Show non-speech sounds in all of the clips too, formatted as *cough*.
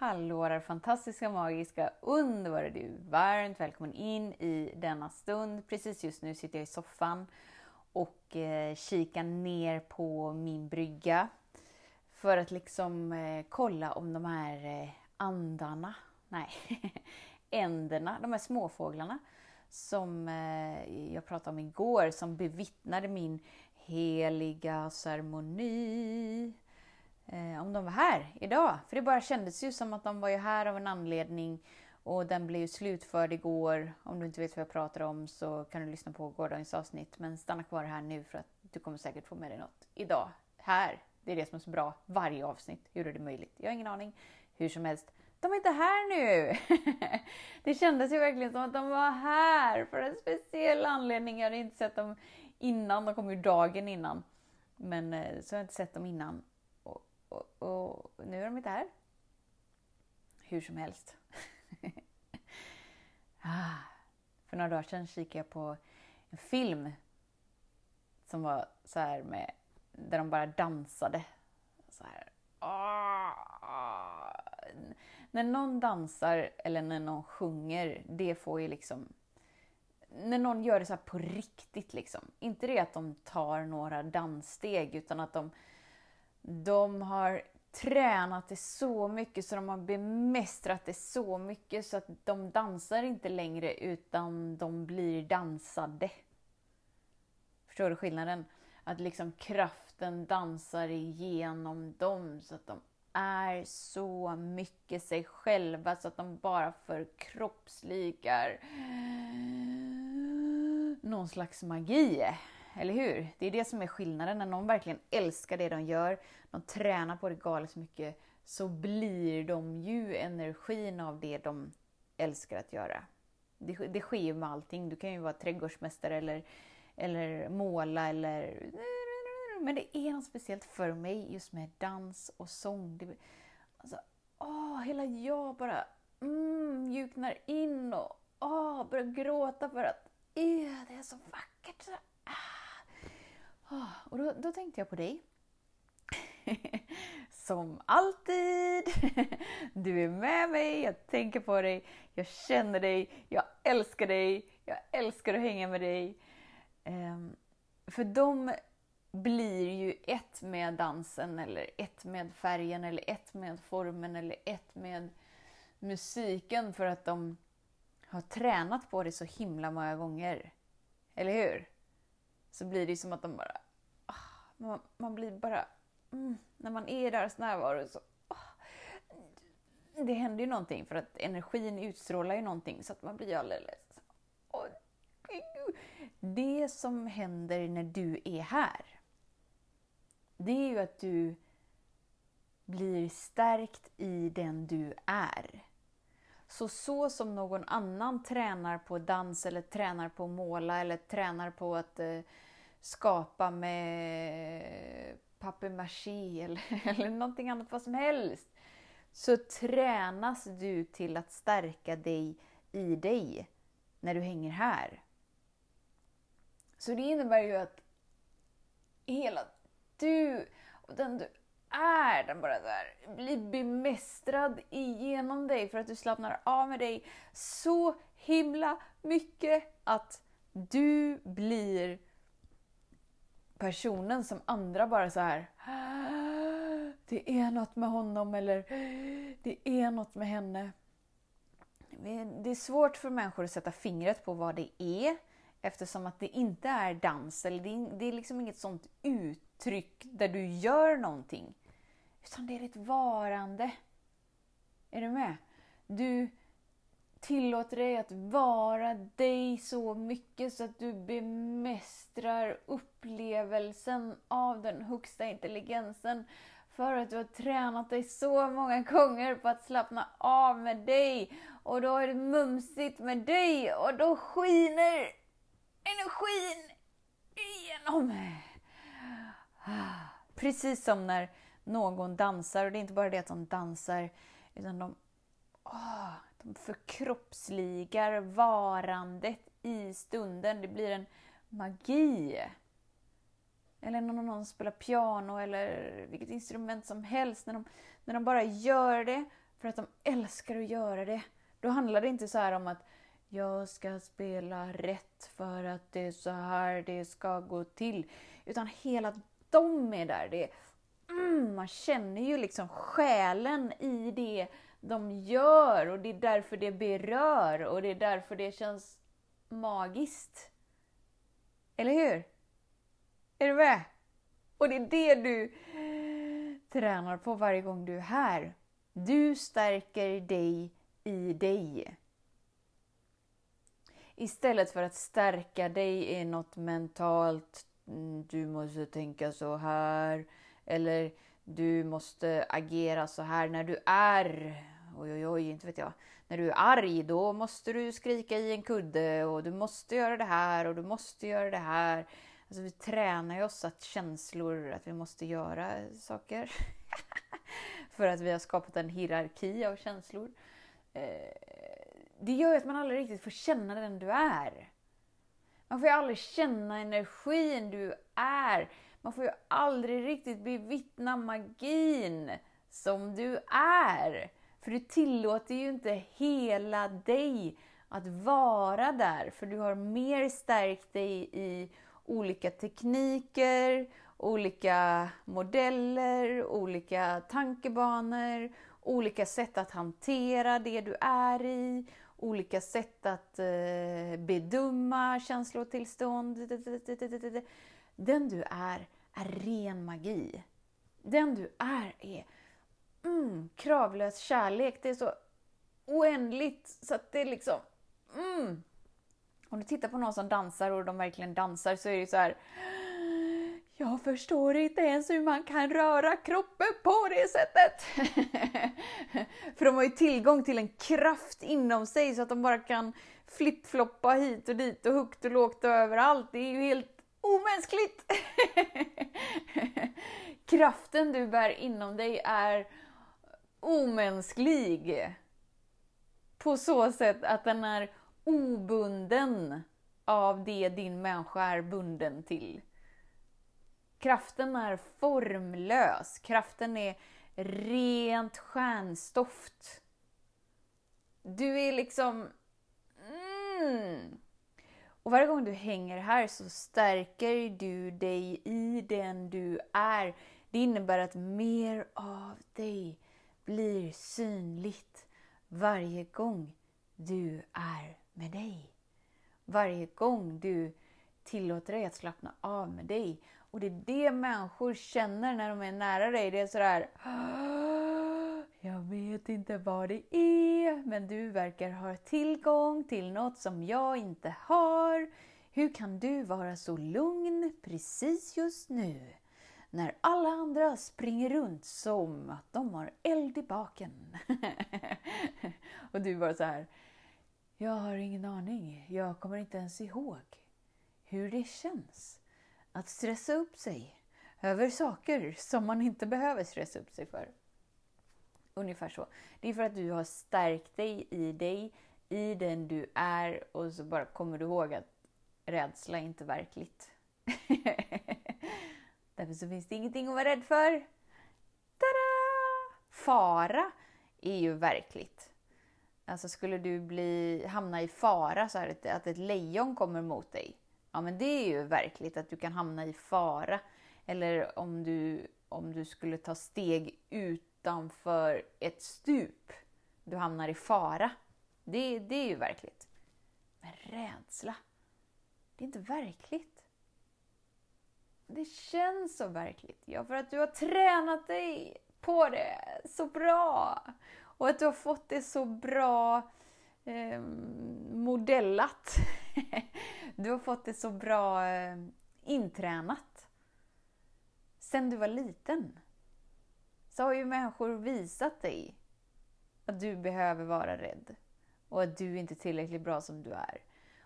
Hallå där fantastiska, magiska, underbara du! Varmt välkommen in i denna stund. Precis just nu sitter jag i soffan och eh, kikar ner på min brygga för att liksom eh, kolla om de här eh, andarna, nej, *laughs* änderna, de här småfåglarna som eh, jag pratade om igår, som bevittnade min heliga ceremoni eh, om de var här idag. För det bara kändes ju som att de var ju här av en anledning och den blev ju slutförd igår. Om du inte vet vad jag pratar om så kan du lyssna på gårdagens avsnitt. Men stanna kvar här nu för att du kommer säkert få med dig något idag. Här! Det är det som är så bra. Varje avsnitt. Hur är det möjligt? Jag har ingen aning. Hur som helst. De är inte här nu! *laughs* det kändes ju verkligen som att de var här för en speciell anledning. Jag hade inte sett dem innan. De kom ju dagen innan. Men eh, så har jag inte sett dem innan. Och, och, nu är de inte här. Hur som helst. *laughs* ah, för några dagar sedan kikade jag på en film som var så här med, där de bara dansade. Så här. Ah, ah. När någon dansar eller när någon sjunger, det får ju liksom när någon gör det så på riktigt liksom. Inte det att de tar några danssteg utan att de de har tränat det så mycket så de har bemästrat det så mycket så att de dansar inte längre utan de blir dansade. Förstår du skillnaden? Att liksom kraften dansar igenom dem så att de är så mycket sig själva så att de bara förkroppsligar någon slags magi. Eller hur? Det är det som är skillnaden. När någon verkligen älskar det de gör, de tränar på det galet mycket, så blir de ju energin av det de älskar att göra. Det, det sker ju med allting. Du kan ju vara trädgårdsmästare eller, eller måla eller... Men det är något speciellt för mig just med dans och sång. Det, alltså, åh, hela jag bara mm, mjuknar in och åh, börjar gråta för att det är så vackert. Ah, och då, då tänkte jag på dig. *laughs* Som alltid! *laughs* Du är med mig, jag tänker på dig, jag känner dig, jag älskar dig, jag älskar att hänga med dig. Ehm, för de blir ju ett med dansen, eller ett med färgen, eller ett med formen, eller ett med musiken för att de har tränat på det så himla många gånger. Eller hur? Så blir det som att de bara... Oh, man, man blir bara... Mm, när man är i deras närvaro så... Oh, det händer ju någonting för att energin utstrålar ju någonting så att man blir alldeles... Oh, det som händer när du är här, det är ju att du blir stärkt i den du är. Så så som någon annan tränar på dans eller tränar på att måla eller tränar på att eh, skapa med papier-maché eller, *laughs* eller någonting annat, vad som helst. Så tränas du till att stärka dig i dig när du hänger här. Så det innebär ju att hela du och den du är, den bara där, Bli bemästrad igenom dig för att du slappnar av med dig så himla mycket att du blir personen som andra bara så här. Ah, det är något med honom eller det är något med henne. Det är svårt för människor att sätta fingret på vad det är eftersom att det inte är dans eller det är liksom inget sånt uttryck där du gör någonting. Utan det är ditt varande. Är du med? Du tillåter dig att vara dig så mycket så att du bemästrar upplevelsen av den högsta intelligensen för att du har tränat dig så många gånger på att slappna av med dig. Och då är det mumsigt med dig och då skiner energin igenom. Ah, precis som när någon dansar, och det är inte bara det att de dansar, utan de, åh, de förkroppsligar varandet i stunden. Det blir en magi. Eller när någon spelar piano eller vilket instrument som helst. När de, när de bara gör det för att de älskar att göra det. Då handlar det inte så här om att jag ska spela rätt för att det är så här det ska gå till. Utan hela de är där. Det, är mm, man känner ju liksom själen i det de gör och det är därför det berör och det är därför det känns magiskt. Eller hur? Är du med? Och det är det du tränar på varje gång du är här. Du stärker dig i dig. Istället för att stärka dig i något mentalt, mm, du måste tänka så här, eller du måste agera så här när du är, oj oj oj, inte vet jag, när du är arg då måste du skrika i en kudde och du måste göra det här och du måste göra det här. Alltså vi tränar ju oss att känslor, att vi måste göra saker. *laughs* för att vi har skapat en hierarki av känslor. Eh, det gör ju att man aldrig riktigt får känna den du är. Man får ju aldrig känna energin du är. Man får ju aldrig riktigt bevittna magin som du är. För du tillåter ju inte hela dig att vara där. För du har mer stärkt dig i olika tekniker, olika modeller, olika tankebanor, olika sätt att hantera det du är i, olika sätt att eh, bedöma känslotillstånd. Den du är, är ren magi. Den du är är mm, kravlös kärlek. Det är så oändligt så att det är liksom... Mm. Om du tittar på någon som dansar och de verkligen dansar så är det så här... Jag förstår inte ens hur man kan röra kroppen på det sättet. *laughs* För de har ju tillgång till en kraft inom sig så att de bara kan flippfloppa hit och dit och högt och lågt och överallt. Det är ju helt omänskligt! *laughs* Kraften du bär inom dig är omänsklig. På så sätt att den är obunden av det din människa är bunden till. Kraften är formlös. Kraften är rent stjärnstoft. Du är liksom... Mm. Och varje gång du hänger här så stärker du dig i den du är. Det innebär att mer av dig blir synligt varje gång du är med dig. Varje gång du tillåter dig att slappna av med dig. Och det är det människor känner när de är nära dig. Det är sådär... Jag vet inte vad det är, men du verkar ha tillgång till något som jag inte har. Hur kan du vara så lugn precis just nu? När alla andra springer runt som att de har eld i baken. *laughs* och du bara så här. Jag har ingen aning. Jag kommer inte ens ihåg hur det känns att stressa upp sig över saker som man inte behöver stressa upp sig för. Ungefär så. Det är för att du har stärkt dig i dig, i den du är och så bara kommer du ihåg att rädsla är inte verkligt. *laughs* Därför så finns det ingenting att vara rädd för. Tada! Fara är ju verkligt. Alltså skulle du bli, hamna i fara, så här, att ett lejon kommer mot dig. Ja men det är ju verkligt att du kan hamna i fara. Eller om du, om du skulle ta steg ut utanför ett stup. Du hamnar i fara. Det, det är ju verkligt. Men rädsla, det är inte verkligt. Det känns så verkligt. Ja, för att du har tränat dig på det så bra. Och att du har fått det så bra eh, modellat. *laughs* du har fått det så bra eh, intränat. Sen du var liten så har ju människor visat dig att du behöver vara rädd och att du inte är tillräckligt bra som du är.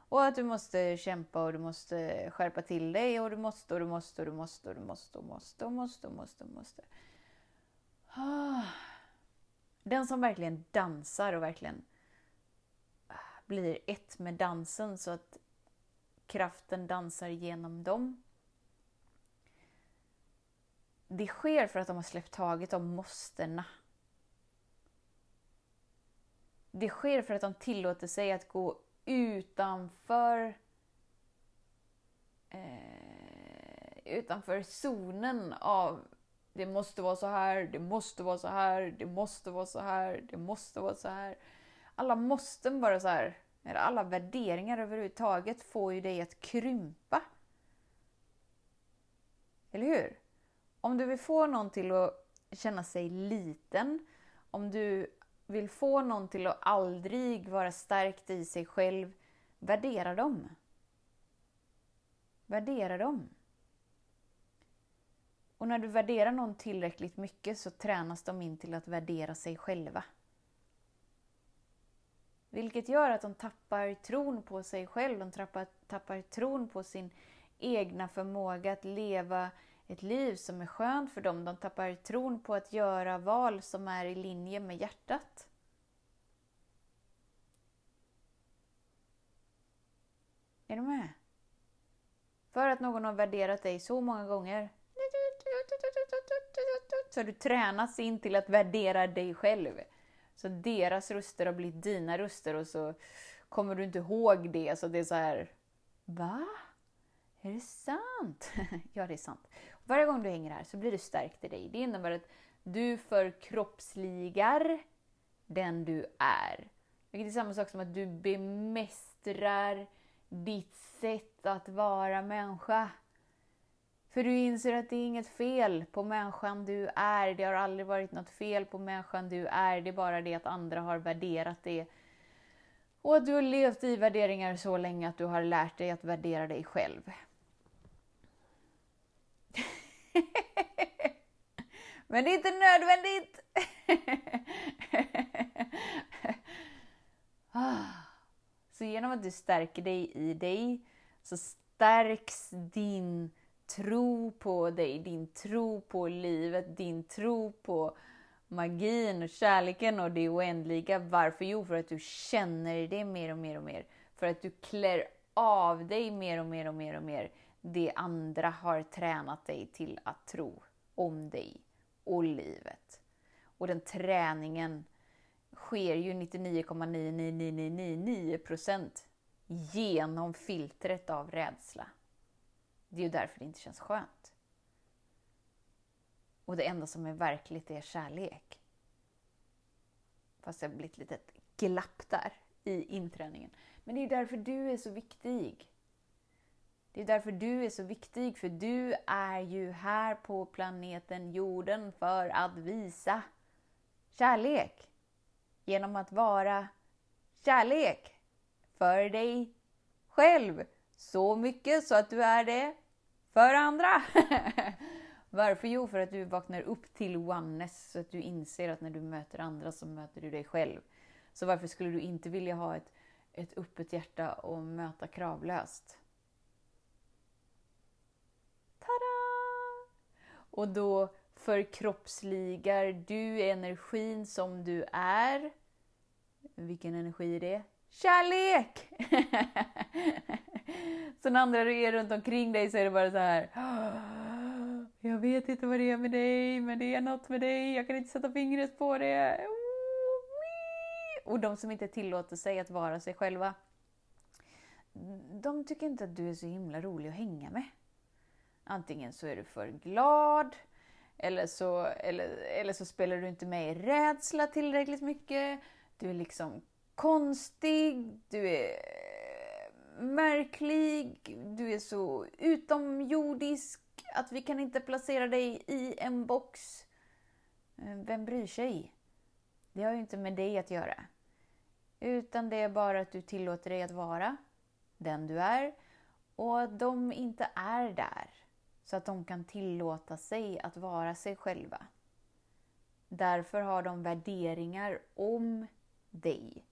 Och att du måste kämpa och du måste skärpa till dig och du måste och du måste och du måste och du måste och måste och måste och måste och måste. Ah. Den som verkligen dansar och verkligen ah, blir ett med dansen så att kraften dansar genom dem. Det sker för att de har släppt taget om måstena. Det sker för att de tillåter sig att gå utanför eh, utanför zonen av det måste vara så här, det måste vara så här, det måste vara så här, det måste vara så här. Alla måsten bara så här, eller alla värderingar överhuvudtaget får ju dig att krympa. Eller hur? Om du vill få någon till att känna sig liten, om du vill få någon till att aldrig vara stärkt i sig själv, värdera dem. Värdera dem. Och när du värderar någon tillräckligt mycket så tränas de in till att värdera sig själva. Vilket gör att de tappar tron på sig själv, de tappar, tappar tron på sin egna förmåga att leva ett liv som är skönt för dem. De tappar tron på att göra val som är i linje med hjärtat. Är du med? För att någon har värderat dig så många gånger så har du tränats in till att värdera dig själv. Så deras röster har blivit dina röster och så kommer du inte ihåg det. Så det är så här, va? Är det sant? *laughs* ja, det är sant. Varje gång du hänger här så blir du stärkt i dig. Det innebär att du förkroppsligar den du är. Vilket är samma sak som att du bemästrar ditt sätt att vara människa. För du inser att det är inget fel på människan du är. Det har aldrig varit något fel på människan du är. Det är bara det att andra har värderat det. Och att du har levt i värderingar så länge att du har lärt dig att värdera dig själv. *laughs* Men det är inte nödvändigt! *laughs* Ah. Så genom att du stärker dig i dig så stärks din tro på dig, din tro på livet, din tro på magin och kärleken och det oändliga. Varför? Jo, för att du känner det mer och mer och mer. För att du klär av dig mer och mer och mer och mer det andra har tränat dig till att tro om dig och livet. Och den träningen sker ju 99,99999% genom filtret av rädsla. Det är ju därför det inte känns skönt. Och det enda som är verkligt är kärlek. Fast det har blivit ett litet glapp där i inträningen. Men det är därför du är så viktig. Det är därför du är så viktig, för du är ju här på planeten jorden för att visa kärlek. Genom att vara kärlek för dig själv. Så mycket så att du är det för andra. *laughs* Varför? Jo, för att du vaknar upp till oneness, så att du inser att när du möter andra så möter du dig själv. Så varför skulle du inte vilja ha ett, ett öppet hjärta och möta kravlöst? Och då förkroppsligar du energin som du är. Vilken energi är det? Kärlek! *laughs* så när andra är runt omkring dig så är det bara så här. Jag vet inte vad det är med dig, men det är något med dig. Jag kan inte sätta fingret på det. Oh, och de som inte tillåter sig att vara sig själva, de tycker inte att du är så himla rolig att hänga med. Antingen så är du för glad, eller så, eller, eller så spelar du inte med i rädsla tillräckligt mycket. Du är liksom konstig, du är märklig, du är så utomjordisk att vi kan inte placera dig i en box. Eh, vem bryr sig? Det har ju inte med dig att göra. Utan det är bara att du tillåter dig att vara den du är och att de inte är där. Så att de kan tillåta sig att vara sig själva. Därför har de värderingar om dig.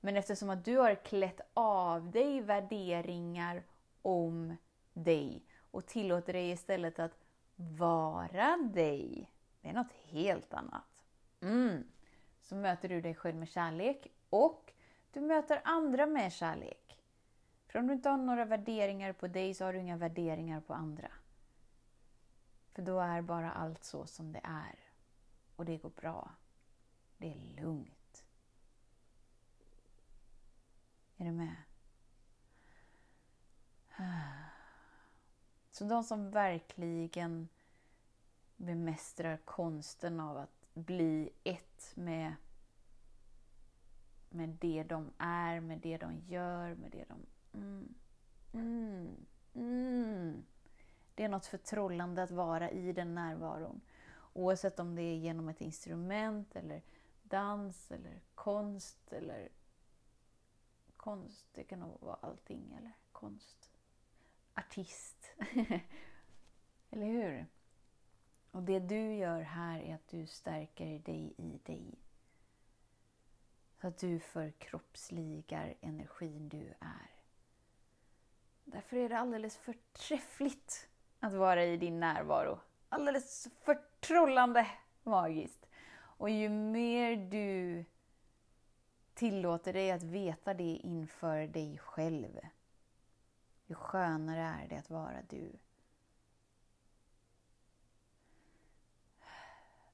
Men eftersom att du har klätt av dig värderingar om dig och tillåter dig istället att vara dig. Det är något helt annat. Mm. Så möter du dig själv med kärlek och du möter andra med kärlek. För om du inte har några värderingar på dig så har du inga värderingar på andra. För då är bara allt så som det är. Och det går bra. Det är lugnt. Är du med? Så de som verkligen bemästrar konsten av att bli ett med, med det de är, med det de gör, med det de... Mm, mm, mm. Det är något förtrollande att vara i den närvaron. Oavsett om det är genom ett instrument eller dans eller konst eller konst, det kan nog vara allting eller konst. Artist. *laughs* eller hur? Och det du gör här är att du stärker dig i dig. Så att du förkroppsligar energin du är. Därför är det alldeles förträffligt att vara i din närvaro. Alldeles förtrollande magiskt. Och ju mer du tillåter dig att veta det inför dig själv, ju skönare är det att vara du.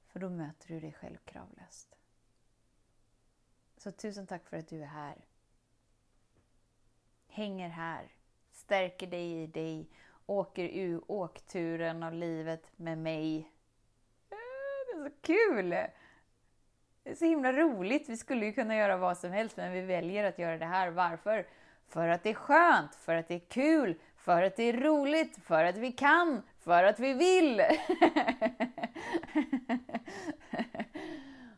För då möter du dig själv kravlöst. Så tusen tack för att du är här. Hänger här, stärker dig i dig, åker ur åkturen av livet med mig. Eh, det är så kul! Det är så himla roligt. Vi skulle ju kunna göra vad som helst, men vi väljer att göra det här. Varför? För att det är skönt, för att det är kul, för att det är roligt, för att vi kan, för att vi vill! *laughs*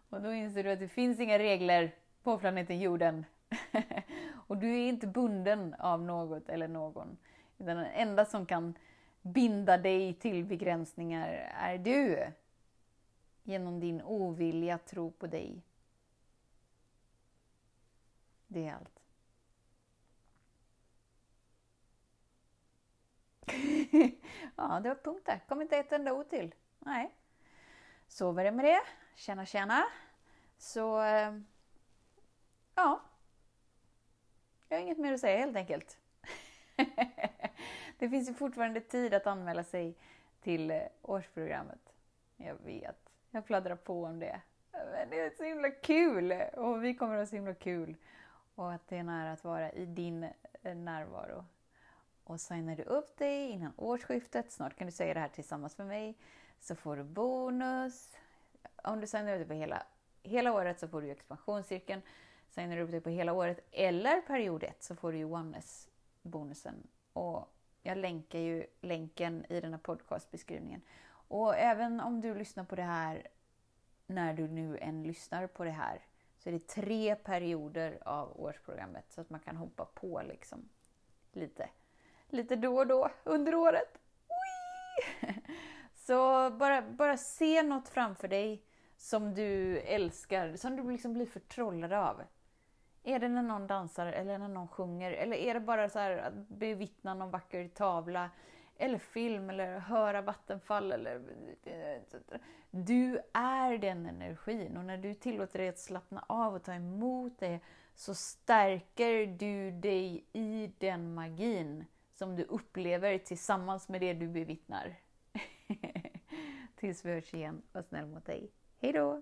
Och då inser du att det finns inga regler på planeten jorden. *laughs* Och du är inte bunden av något eller någon. Den enda som kan binda dig till begränsningar är du. Genom din ovilja att tro på dig. Det är allt. *laughs* ja, det var punkt där. Kom inte ett enda ord till. Nej. Så var det med det. Tjena, tjena. Så, eh, ja. Jag har inget mer att säga helt enkelt. *laughs* det finns ju fortfarande tid att anmäla sig till eh, årsprogrammet. Jag vet, jag pladdrar på om det. Men det är så himla kul! Och vi kommer att ha så himla kul. Och att det är nära att vara i din eh, närvaro. Och signar du upp dig innan årsskiftet, snart kan du säga det här tillsammans med mig, så får du bonus. Om du signar upp dig på hela, hela året så får du expansionscirkeln. Signar du upp dig på hela året eller period 1 så får du ju oneness-bonusen. Och jag länkar ju länken i den här podcastbeskrivningen. Och även om du lyssnar på det här när du nu än lyssnar på det här så är det tre perioder av årsprogrammet så att man kan hoppa på liksom lite, lite då och då under året. *laughs* Så bara, bara se något framför dig som du älskar, som du liksom blir förtrollad av. Är det när någon dansar eller när någon sjunger? Eller är det bara så att bevittna någon vacker tavla? Eller film eller höra vattenfall eller... Du är den energin och när du tillåter dig att slappna av och ta emot det så stärker du dig i den magin som du upplever tillsammans med det du bevittnar. *laughs* Tills vi hörs igen, var snäll mot dig. Hejdå!